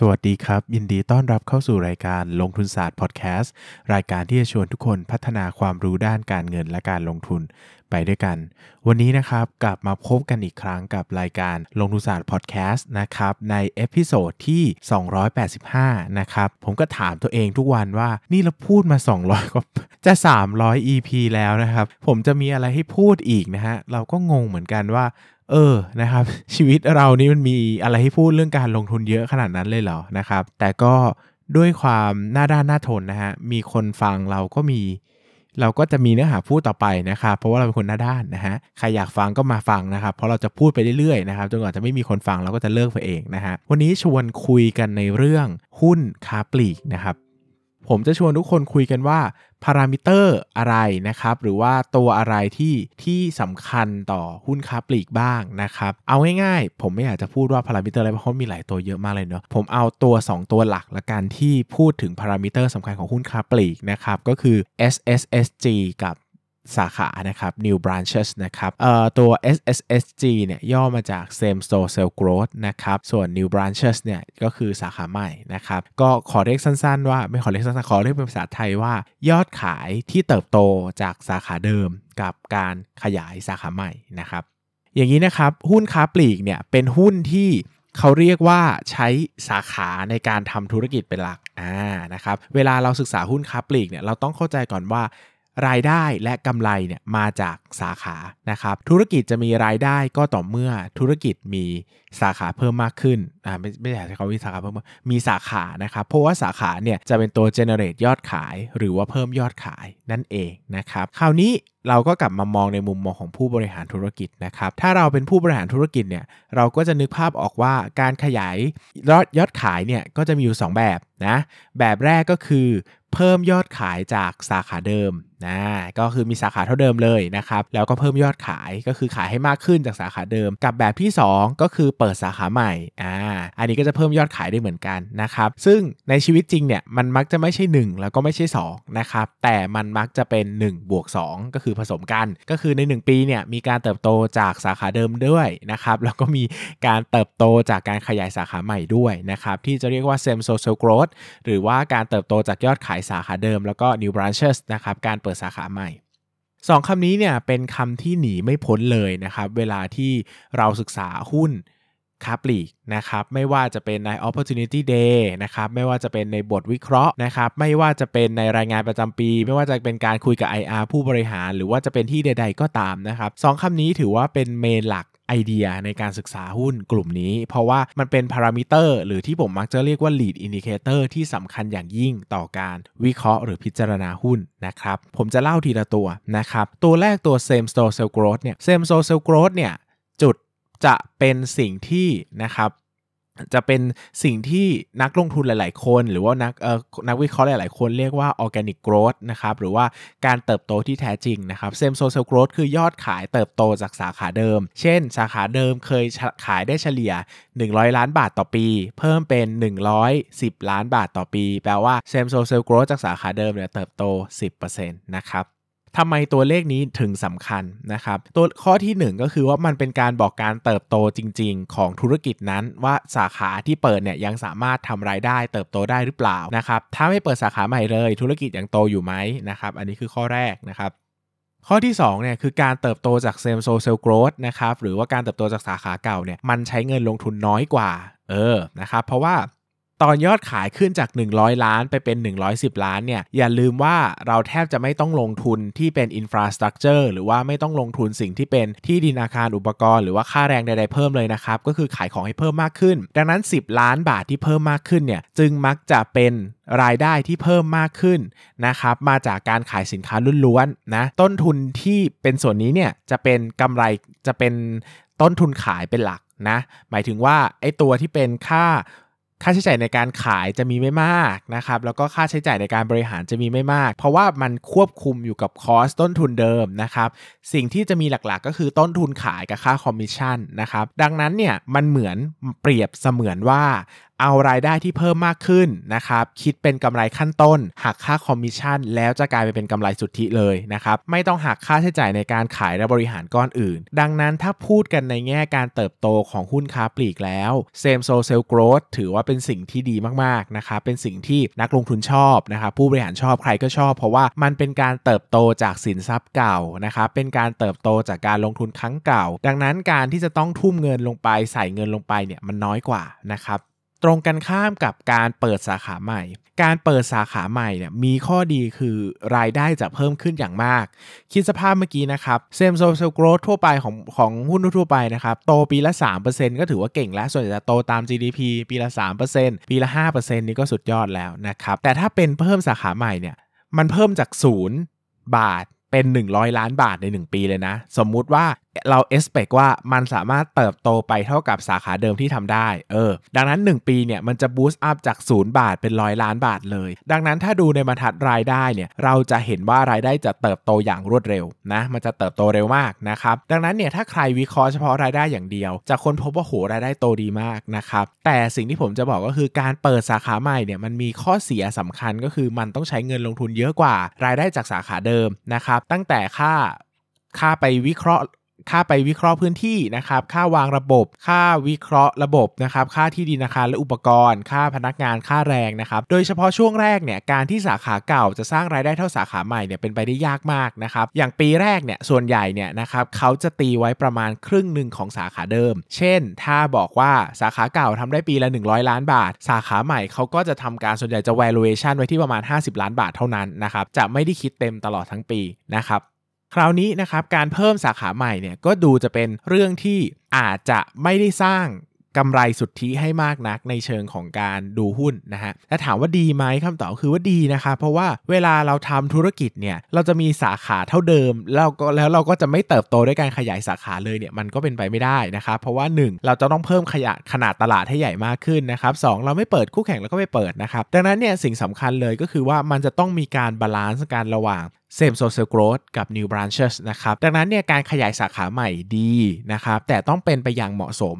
สวัสดีครับ ยินดีต้อนรับเข้าสู่รายการลงทุนศาสตร์พอดแคสต์รายการที่จะชวนทุกคนพัฒนาความรู้ด้านการเงินและการลงทุนไปด้วยกัน วันนี้นะครับกลับมาพบกันอีกครั้งกับรายการลงทุนศาสตร์พอดแคสต์นะครับในเอพิโซดที่ 285 นะครับผมก็ถามตัวเองทุกวันว่านี่เราพูดมา 200กว่าจะ 300 EP แล้วนะครับ ผมจะมีอะไรให้พูดอีกนะฮะเราก็งงเหมือนกันว่า เออนะครับ ชีวิตเรานี่มันมีอะไรให้พูดเรื่องการลงทุนเยอะขนาดนั้นเลยเหรอนะครับ แต่ก็ด้วยความหน้าด้านหน้าทนนะฮะมีคนฟังเราก็มี เราก็จะมีเนื้อหาพูดต่อไปนะครับเพราะว่าเราเป็นคนหน้าด้านนะฮะใครอยากฟังก็มาฟังนะครับ เพราะเราจะพูดไปเรื่อยๆนะครับจนกว่าจะไม่มีคนฟังเราก็จะเลิกไปเองนะฮะวันนี้ชวนคุยกันในเรื่องหุ้นค้าปลีกนะครับ ผมจะชวนทุกคนคุยกันว่าพารามิเตอร์อะไรนะครับ หรือว่าตัวอะไรที่ที่สำคัญต่อหุ้นค้าปลีกบ้างนะครับ เอาง่ายๆ ผมไม่อยากจะพูดว่าพารามิเตอร์อะไรเพราะมีหลายตัวเยอะมากเลยเนาะผมเอาตัว 2 ตัวหลักละกันที่พูดถึงพารามิเตอร์สำคัญของหุ้นค้าปลีกนะครับ ก็คือ SSSG กับ สาขานะครับ new branches นะครับเอ่อตัว SSSG เนี่ยย่อมาจาก same store sales growth นะครับส่วน new branches เนี่ยก็คือสาขาใหม่นะครับก็ขอเรียกสั้นๆ ว่าไม่ขอเรียกสั้นๆ ขอเรียกเป็นภาษาไทยว่า ยอดขายที่เติบโตจากสาขาเดิมกับการขยายสาขาใหม่นะครับอย่างนี้นะครับหุ้นค้าปลีกเนี่ยเป็นหุ้นที่เขาเรียกว่าใช้สาขาในการทำธุรกิจเป็นหลักอ่านะครับเวลาเราศึกษาหุ้นค้าปลีกเนี่ยเราต้องเข้าใจก่อนว่า รายได้และกำไรเนี่ยมาจากสาขานะครับ ธุรกิจจะมีรายได้ก็ต่อเมื่อธุรกิจมีสาขาเพิ่มมากขึ้นอ่าไม่ไม่อยากใช้คำว่าสาขาเพิ่มมากมีสาขานะครับ เพราะว่าสาขาเนี่ยจะเป็นตัว generate ยอดขาย หรือว่าเพิ่มยอดขายนั่นเองนะครับ คราวนี้เราก็กลับมามองในมุมมองของผู้บริหารธุรกิจนะครับ ถ้าเราเป็นผู้บริหารธุรกิจเนี่ยเราก็จะนึกภาพออกว่าการขยายยอดยอดขายเนี่ยก็จะมีอยู่ 2 แบบนะแบบแรกก็คือ เพิ่มยอดขายจากสาขาเดิมนะก็คือมีสาขาเท่าเดิมเลยนะครับแล้วก็เพิ่มยอดขายก็คือขายให้มากขึ้นจากสาขาเดิม กับแบบที่ 2 ก็คือเปิดสาขาใหม่อ่าอันนี้ก็จะเพิ่มยอดขายได้เหมือนกันนะครับซึ่งในชีวิตจริงเนี่ยมันมักจะไม่ใช่ 1 แล้วก็ไม่ใช่2นะครับแต่มันมักจะเป็น1บวก2ก็คือผสมกัน ก็คือใน 1 ปีเนี่ยมีการเติบโตจากสาขาเดิมด้วยนะครับแล้วก็มีการเติบโตจากการขยายสาขาใหม่ด้วยนะครับที่จะเรียกว่า same social growth หรือว่าการเติบโตจากยอดขายสาขาเดิมแล้วก็ new branches นะครับการเปิดสาขาใหม่สองคำนี้เนี่ยเป็นคำที่หนีไม่พ้นเลยนะครับเวลาที่เราศึกษาหุ้นค้าปลีกนะครับไม่ว่าจะเป็นใน opportunity day นะครับไม่ว่าจะเป็นในบทวิเคราะห์นะครับไม่ว่าจะเป็นในรายงานประจำปี ไม่ว่าจะเป็นการคุยกับ IR ผู้บริหาร หรือว่าจะเป็นที่ใด ๆ ก็ตามนะครับสองคำนี้ถือว่าเป็นเมนหลัก ไอเดียในการศึกษาหุ้นกลุ่มนี้ เพราะว่ามันเป็นพารามิเตอร์หรือที่ผมมักจะเรียกว่า lead indicator ที่สำคัญอย่างยิ่งต่อการวิเคราะห์หรือพิจารณาหุ้นนะครับ ผมจะเล่าทีละตัวนะครับ ตัวแรกตัว same store sales growth เนี่ย same store sales growth เนี่ยจุดจะเป็นสิ่งที่นะครับ จะเป็นสิ่งที่นักลงทุนหลาย ๆ คน หรือว่านักเอ่อนักวิเคราะห์หลาย ๆ คนเรียกว่า organic growth นะครับ หรือว่าการเติบโตที่แท้จริงนะครับ same social growth คือยอดขายเติบโตจากสาขาเดิม เช่น สาขาเดิมเคยขายได้เฉลี่ย 100 ล้านบาทต่อปี เพิ่มเป็น 110 ล้านบาทต่อปี แปลว่า same social growth จากสาขาเดิมเนี่ยเติบโต 10%นะครับ ทำไมตัวเลขนี้ถึงสำคัญนะครับ ตัวข้อที่ 1 ก็คือว่ามันเป็นการบอกการเติบโตจริง ๆ ของธุรกิจนั้น ว่าสาขาที่เปิดเนี่ยยังสามารถทำรายได้เติบโตได้หรือเปล่านะครับถ้าไม่เปิดสาขาใหม่เลย ธุรกิจยังโตอยู่ไหมนะครับ อันนี้คือข้อแรกนะครับข้อที่2เนี่ยคือการเติบโตจาก same social growth นะครับหรือว่าการเติบโตจากสาขาเก่าเนี่ยมันใช้เงินลงทุนน้อยกว่าเออนะครับเพราะว่า ตอนยอดขายขึ้นจาก 100 ล้านไปเป็น 110 ล้านเนี่ยอย่าลืมว่าเราแทบจะไม่ต้องลงทุนที่เป็นอินฟราสตรักเจอร์หรือว่าไม่ต้องลงทุนสิ่งที่เป็นที่ดินอาคารอุปกรณ์หรือว่าค่าแรงใดๆเพิ่มเลยนะครับก็คือขายของให้เพิ่มมากขึ้น ดังนั้น 10 ล้านบาทที่เพิ่มมากขึ้นเนี่ยจึงมักจะเป็นรายได้ที่เพิ่มมากขึ้นนะครับมาจากการขายสินค้าล้วนๆนะต้นทุนที่เป็นส่วนนี้เนี่ยจะเป็นกำไรจะเป็นต้นทุนขายเป็นหลักนะหมายถึงว่าไอ้ตัวที่เป็นค่า ค่าใช้จ่ายในการขายจะมีไม่มากนะครับแล้วก็ค่าใช้จ่ายในการบริหารจะมีไม่มาก เพราะว่ามันควบคุมอยู่กับ cost ต้นทุนเดิมนะครับสิ่งที่จะมีหลักๆ ก็คือต้นทุนขายกับค่าคอมมิชชั่นนะครับดังนั้นเนี่ยมันเหมือนเปรียบเสมือนว่า เอารายได้ที่เพิ่มมากขึ้นนะครับคิดเป็นกำไรขั้นต้น หักค่าคอมมิชชั่น แล้วจะกลายไปเป็นกำไรสุทธิเลยนะครับไม่ต้องหักค่าใช้จ่ายในการขายและบริหารก้อนอื่น ดังนั้นถ้าพูดกันในแง่การเติบโตของหุ้นค้าปลีกแล้ว same store sales growth ถือว่าเป็นสิ่งที่ดีมากๆนะครับเป็นสิ่งที่นักลงทุนชอบนะครับผู้บริหารชอบใครก็ชอบ เพราะว่ามันเป็นการเติบโตจากสินทรัพย์เก่านะครับเป็นการเติบโตจากการลงทุนครั้งเก่า ดังนั้นการที่จะต้องทุ่มเงินลงไปใส่เงินลงไปเนี่ยมันน้อยกว่านะครับ ตรงกันข้ามกับการเปิดสาขาใหม่ การเปิดสาขาใหม่เนี่ยมีข้อดีคือรายได้จะเพิ่มขึ้นอย่างมาก คิดสภาพเมื่อกี้นะครับ same store sales growth ทั่วไปของของหุ้นทั่วไปนะครับ โตปีละ 3%ก็ถือว่าเก่งแล้ว ส่วนใหญ่จะโตตาม GDP ปีละ 3%ปีละ 5%นี่ก็สุดยอดแล้วนะครับ แต่ถ้าเป็นเพิ่มสาขาใหม่เนี่ยมันเพิ่มจาก 0 บาทเป็น 100 ล้านบาทใน 1 ปีเลยนะ สมมุติว่า เราเอสเปกว่ามันสามารถเติบโตไปเท่ากับสาขาเดิมที่ทำได้เออดังนั้น 1 ปีเนี่ยมันจะบูสต์อัพจาก 0 บาทเป็นร้อยล้านบาทเลย ดังนั้นถ้าดูในบรรทัดรายได้เนี่ยเราจะเห็นว่ารายได้จะเติบโตอย่างรวดเร็วนะมันจะเติบโตเร็วมากนะครับดังนั้นเนี่ยถ้าใครวิเคราะห์เฉพาะรายได้อย่างเดียว จะค้นพบว่าโหรายได้โตดีมากนะครับแต่สิ่งที่ผมจะบอกก็คือการเปิดสาขาใหม่เนี่ยมันมีข้อเสียสำคัญก็คือมันต้องใช้เงินลงทุนเยอะกว่ารายได้จากสาขาเดิมนะครับตั้งแต่ค่าค่าไปวิเคราะห์ ค่าไปวิเคราะห์พื้นที่นะครับ ค่าวางระบบ ค่าวิเคราะห์ระบบนะครับ ค่าที่ดินอาคารและอุปกรณ์ ค่าพนักงาน ค่าแรงนะครับ โดยเฉพาะช่วงแรกเนี่ย การที่สาขาเก่าจะสร้างรายได้เท่าสาขาใหม่เนี่ยเป็นไปได้ยากมากนะครับ อย่างปีแรกเนี่ยส่วนใหญ่เนี่ยนะครับเขาจะตีไว้ประมาณครึ่งหนึ่งของสาขาเดิม เช่น ถ้าบอกว่าสาขาเก่าทำได้ปีละ 100 ล้านบาท สาขาใหม่เขาก็จะทำการส่วนใหญ่จะ valuation ไว้ที่ประมาณ 50 ล้านบาทเท่านั้นนะครับ จะไม่ได้คิดเต็มตลอดทั้งปีนะครับ คราวนี้นะครับการเพิ่มสาขาใหม่เนี่ยก็ดูจะเป็นเรื่องที่อาจจะไม่ได้สร้างกำไรสุทธิให้มากนักในเชิงของการดูหุ้นนะฮะและถามว่าดีไหมคำตอบคือว่าดีนะครับเพราะว่าเวลาเราทำธุรกิจเนี่ยเราจะมีสาขาเท่าเดิม แล้วก็แล้วเราก็จะไม่เติบโตด้วยการขยายสาขาเลยเนี่ยมันก็เป็นไปไม่ได้นะครับเพราะว่า 1 เราจะต้องเพิ่มขยายขนาดตลาดให้ใหญ่มากขึ้นนะครับ2 เราไม่เปิดคู่แข่งแล้วก็ไม่เปิดนะครับดังนั้นเนี่ยสิ่งสำคัญเลยก็คือว่ามันจะต้องมีการบาลานซ์การระหว่าง same store sales growth กับ new branches นะครับ ดังนั้นเนี่ยการขยายสาขาใหม่ดีนะครับ แต่ต้องเป็นไปอย่างเหมาะสม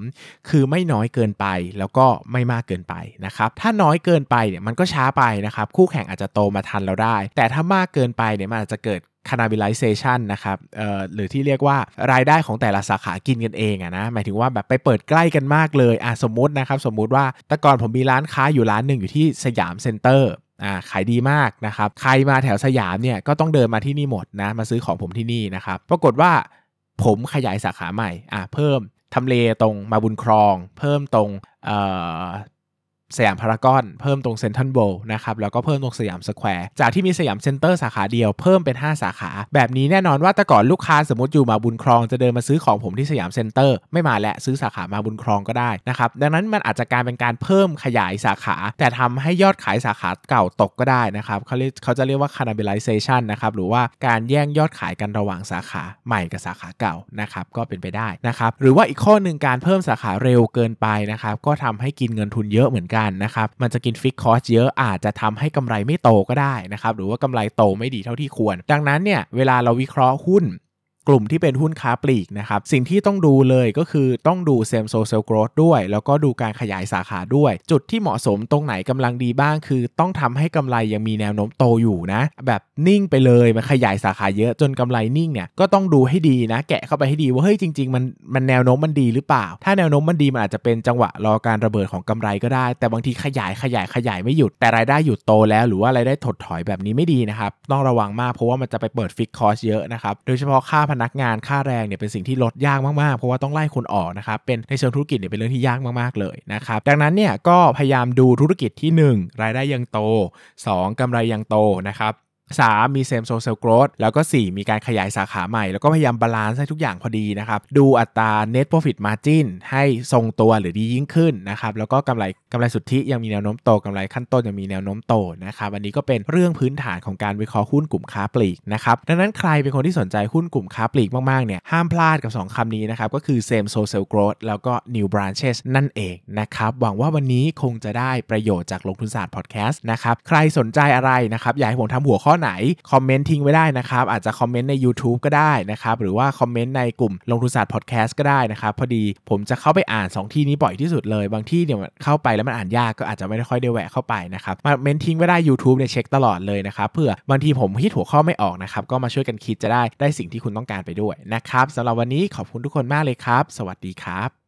คือไม่น้อยเกินไปแล้วก็ไม่มากเกินไปนะครับ ถ้าน้อยเกินไปเนี่ยมันก็ช้าไปนะครับ คู่แข่งอาจจะโตมาทันเราได้ แต่ถ้ามากเกินไปเนี่ยมันอาจจะเกิด cannibalization นะครับเอ่อหรือที่เรียกว่ารายได้ของแต่ละสาขากินกันเองอะนะ หมายถึงว่าแบบไปเปิดใกล้กันมากเลยอะสมมตินะครับ สมมุติว่าแต่ก่อนผมมีร้านค้าอยู่ร้านหนึ่งอยู่ที่สยามเซ็นเตอร์ อ่าขายดีมากนะครับใครมาแถวสยามเนี่ยก็ต้องเดินมาที่นี่หมดนะมาซื้อของผมที่นี่นะครับปรากฏว่าผมขยายสาขาใหม่อ่าเพิ่มทำเลตรงมาบุญครอง เพิ่มตรงเอ่อ สยามพารากอน เพิ่มตรงเซ็นทรัลโบนะครับ แล้วก็เพิ่มตรงสยามสแควร์ จากที่มีสยามเซ็นเตอร์สาขาเดียว เพิ่มเป็น 5 สาขา แบบนี้แน่นอนว่าแต่ก่อนลูกค้าสมมติอยู่มาบุญครองจะเดินมาซื้อของผมที่สยามเซ็นเตอร์ไม่มาละซื้อสาขามาบุญครองก็ได้นะครับ ดังนั้นมันอาจจะการเป็นการเพิ่มขยายสาขา แต่ทำให้ยอดขายสาขาเก่าตกก็ได้นะครับเขาเรียกเขาจะเรียกว่า cannibalization นะครับ หรือว่าการแย่งยอดขายกันระหว่างสาขาใหม่กับสาขาเก่านะครับ ก็เป็นไปได้นะครับ หรือว่าอีกข้อหนึ่งการเพิ่มสาขาเร็วเกินไปนะครับ ก็ทำให้กินเงินทุนเยอะเหมือนกันนะครับมันจะจะกิน fixed cost เยอะอาจจะทำให้กำไรไม่โตก็ได้นะครับหรือว่ากำไรโตไม่ดีเท่าที่ควร ดังนั้นเนี่ยเวลาเราวิเคราะห์หุ้น กลุ่มที่เป็นหุ้นค้าปลีกนะครับสิ่งที่ต้องดูเลยก็คือต้องดู same store sales growth ด้วย แล้วก็ดูการขยายสาขาด้วย จุดที่เหมาะสมตรงไหนกำลังดีบ้าง คือต้องทำให้กำไรยังมีแนวโน้มโตอยู่นะ แบบนิ่งไปเลยมาขยายสาขาเยอะจนกำไรนิ่งเนี่ยก็ต้องดูให้ดีนะแกะเข้าไปให้ดีว่าเฮ้ยจริง ๆ มันมันแนวโน้มมันดีหรือเปล่า ถ้าแนวโน้มมันดีมันอาจจะเป็นจังหวะรอการระเบิดของกำไรก็ได้ แต่บางทีขยายขยายขยายไม่หยุดแต่รายได้หยุดโตแล้ว หรือว่ารายได้ถดถอยแบบนี้ไม่ดีนะครับต้องระวังมากเพราะว่ามันจะไปเปิด fixed cost เยอะนะครับโดยเฉพาะค่าพนักงานค่าแรงเนี่ยเป็นสิ่งที่ลดยากมากๆ เพราะว่าต้องไล่คนออกนะครับเป็นในเชิงธุรกิจเนี่ยเป็นเรื่องที่ยากมากๆเลยนะครับดังนั้นเนี่ยก็พยายามดูธุรกิจที่ 1 รายได้ยังโต 2กำไรยังโตนะครับ 3 มี same store sales growth แล้วก็ 4 มีการขยายสาขาใหม่ แล้วก็พยายามบาลานซ์ให้ทุกอย่างพอดีนะครับ ดูอัตรา net profit margin ให้ทรงตัวหรือดียิ่งขึ้นนะครับ แล้วก็กำไรกำไรสุทธิยังมีแนวโน้มโตกำไรขั้นต้นยังมีแนวโน้มโตนะครับอันนี้ก็เป็นเรื่องพื้นฐานของการวิเคราะห์หุ้นกลุ่มค้าปลีกนะครับ ดังนั้นใครเป็นคนที่สนใจหุ้นกลุ่มค้าปลีกมากๆเนี่ยห้ามพลาดกับ 2คำนี้นะครับก็คือ same store sales growth แล้วก็ new branches นั่นเองนะครับหวังว่าวันนี้คงจะได้ประโยชน์จากลงทุนศาสตร์พอดแคสต์นะครับใครสนใจอะไรนะครับอยากให้ผมทำหัวข้อไหน คอมเมนต์ทิ้งไว้ได้นะครับ อาจจะคอมเมนต์ใน YouTube ก็ได้นะครับ หรือว่าคอมเมนต์ในกลุ่มลงทุนศาสตร์พอดแคสต์ก็ได้นะครับ พอดีผมจะเข้าไปอ่าน 2 ที่นี้บ่อยที่สุดเลย บางที่เนี่ยเข้าไปแล้วมันอ่านยากก็อาจจะไม่ได้ค่อยได้แวะเข้าไปนะครับ มาเมนทิ้งไว้ได้ YouTube เนี่ยเช็คตลอดเลยนะครับ เพื่อบางทีผมคิดหัวข้อไม่ออกนะครับ ก็มาช่วยกันคิดจะได้ได้สิ่งที่คุณต้องการไปด้วยนะครับสำหรับวันนี้ขอบคุณทุกคนมากเลยครับ สวัสดีครับ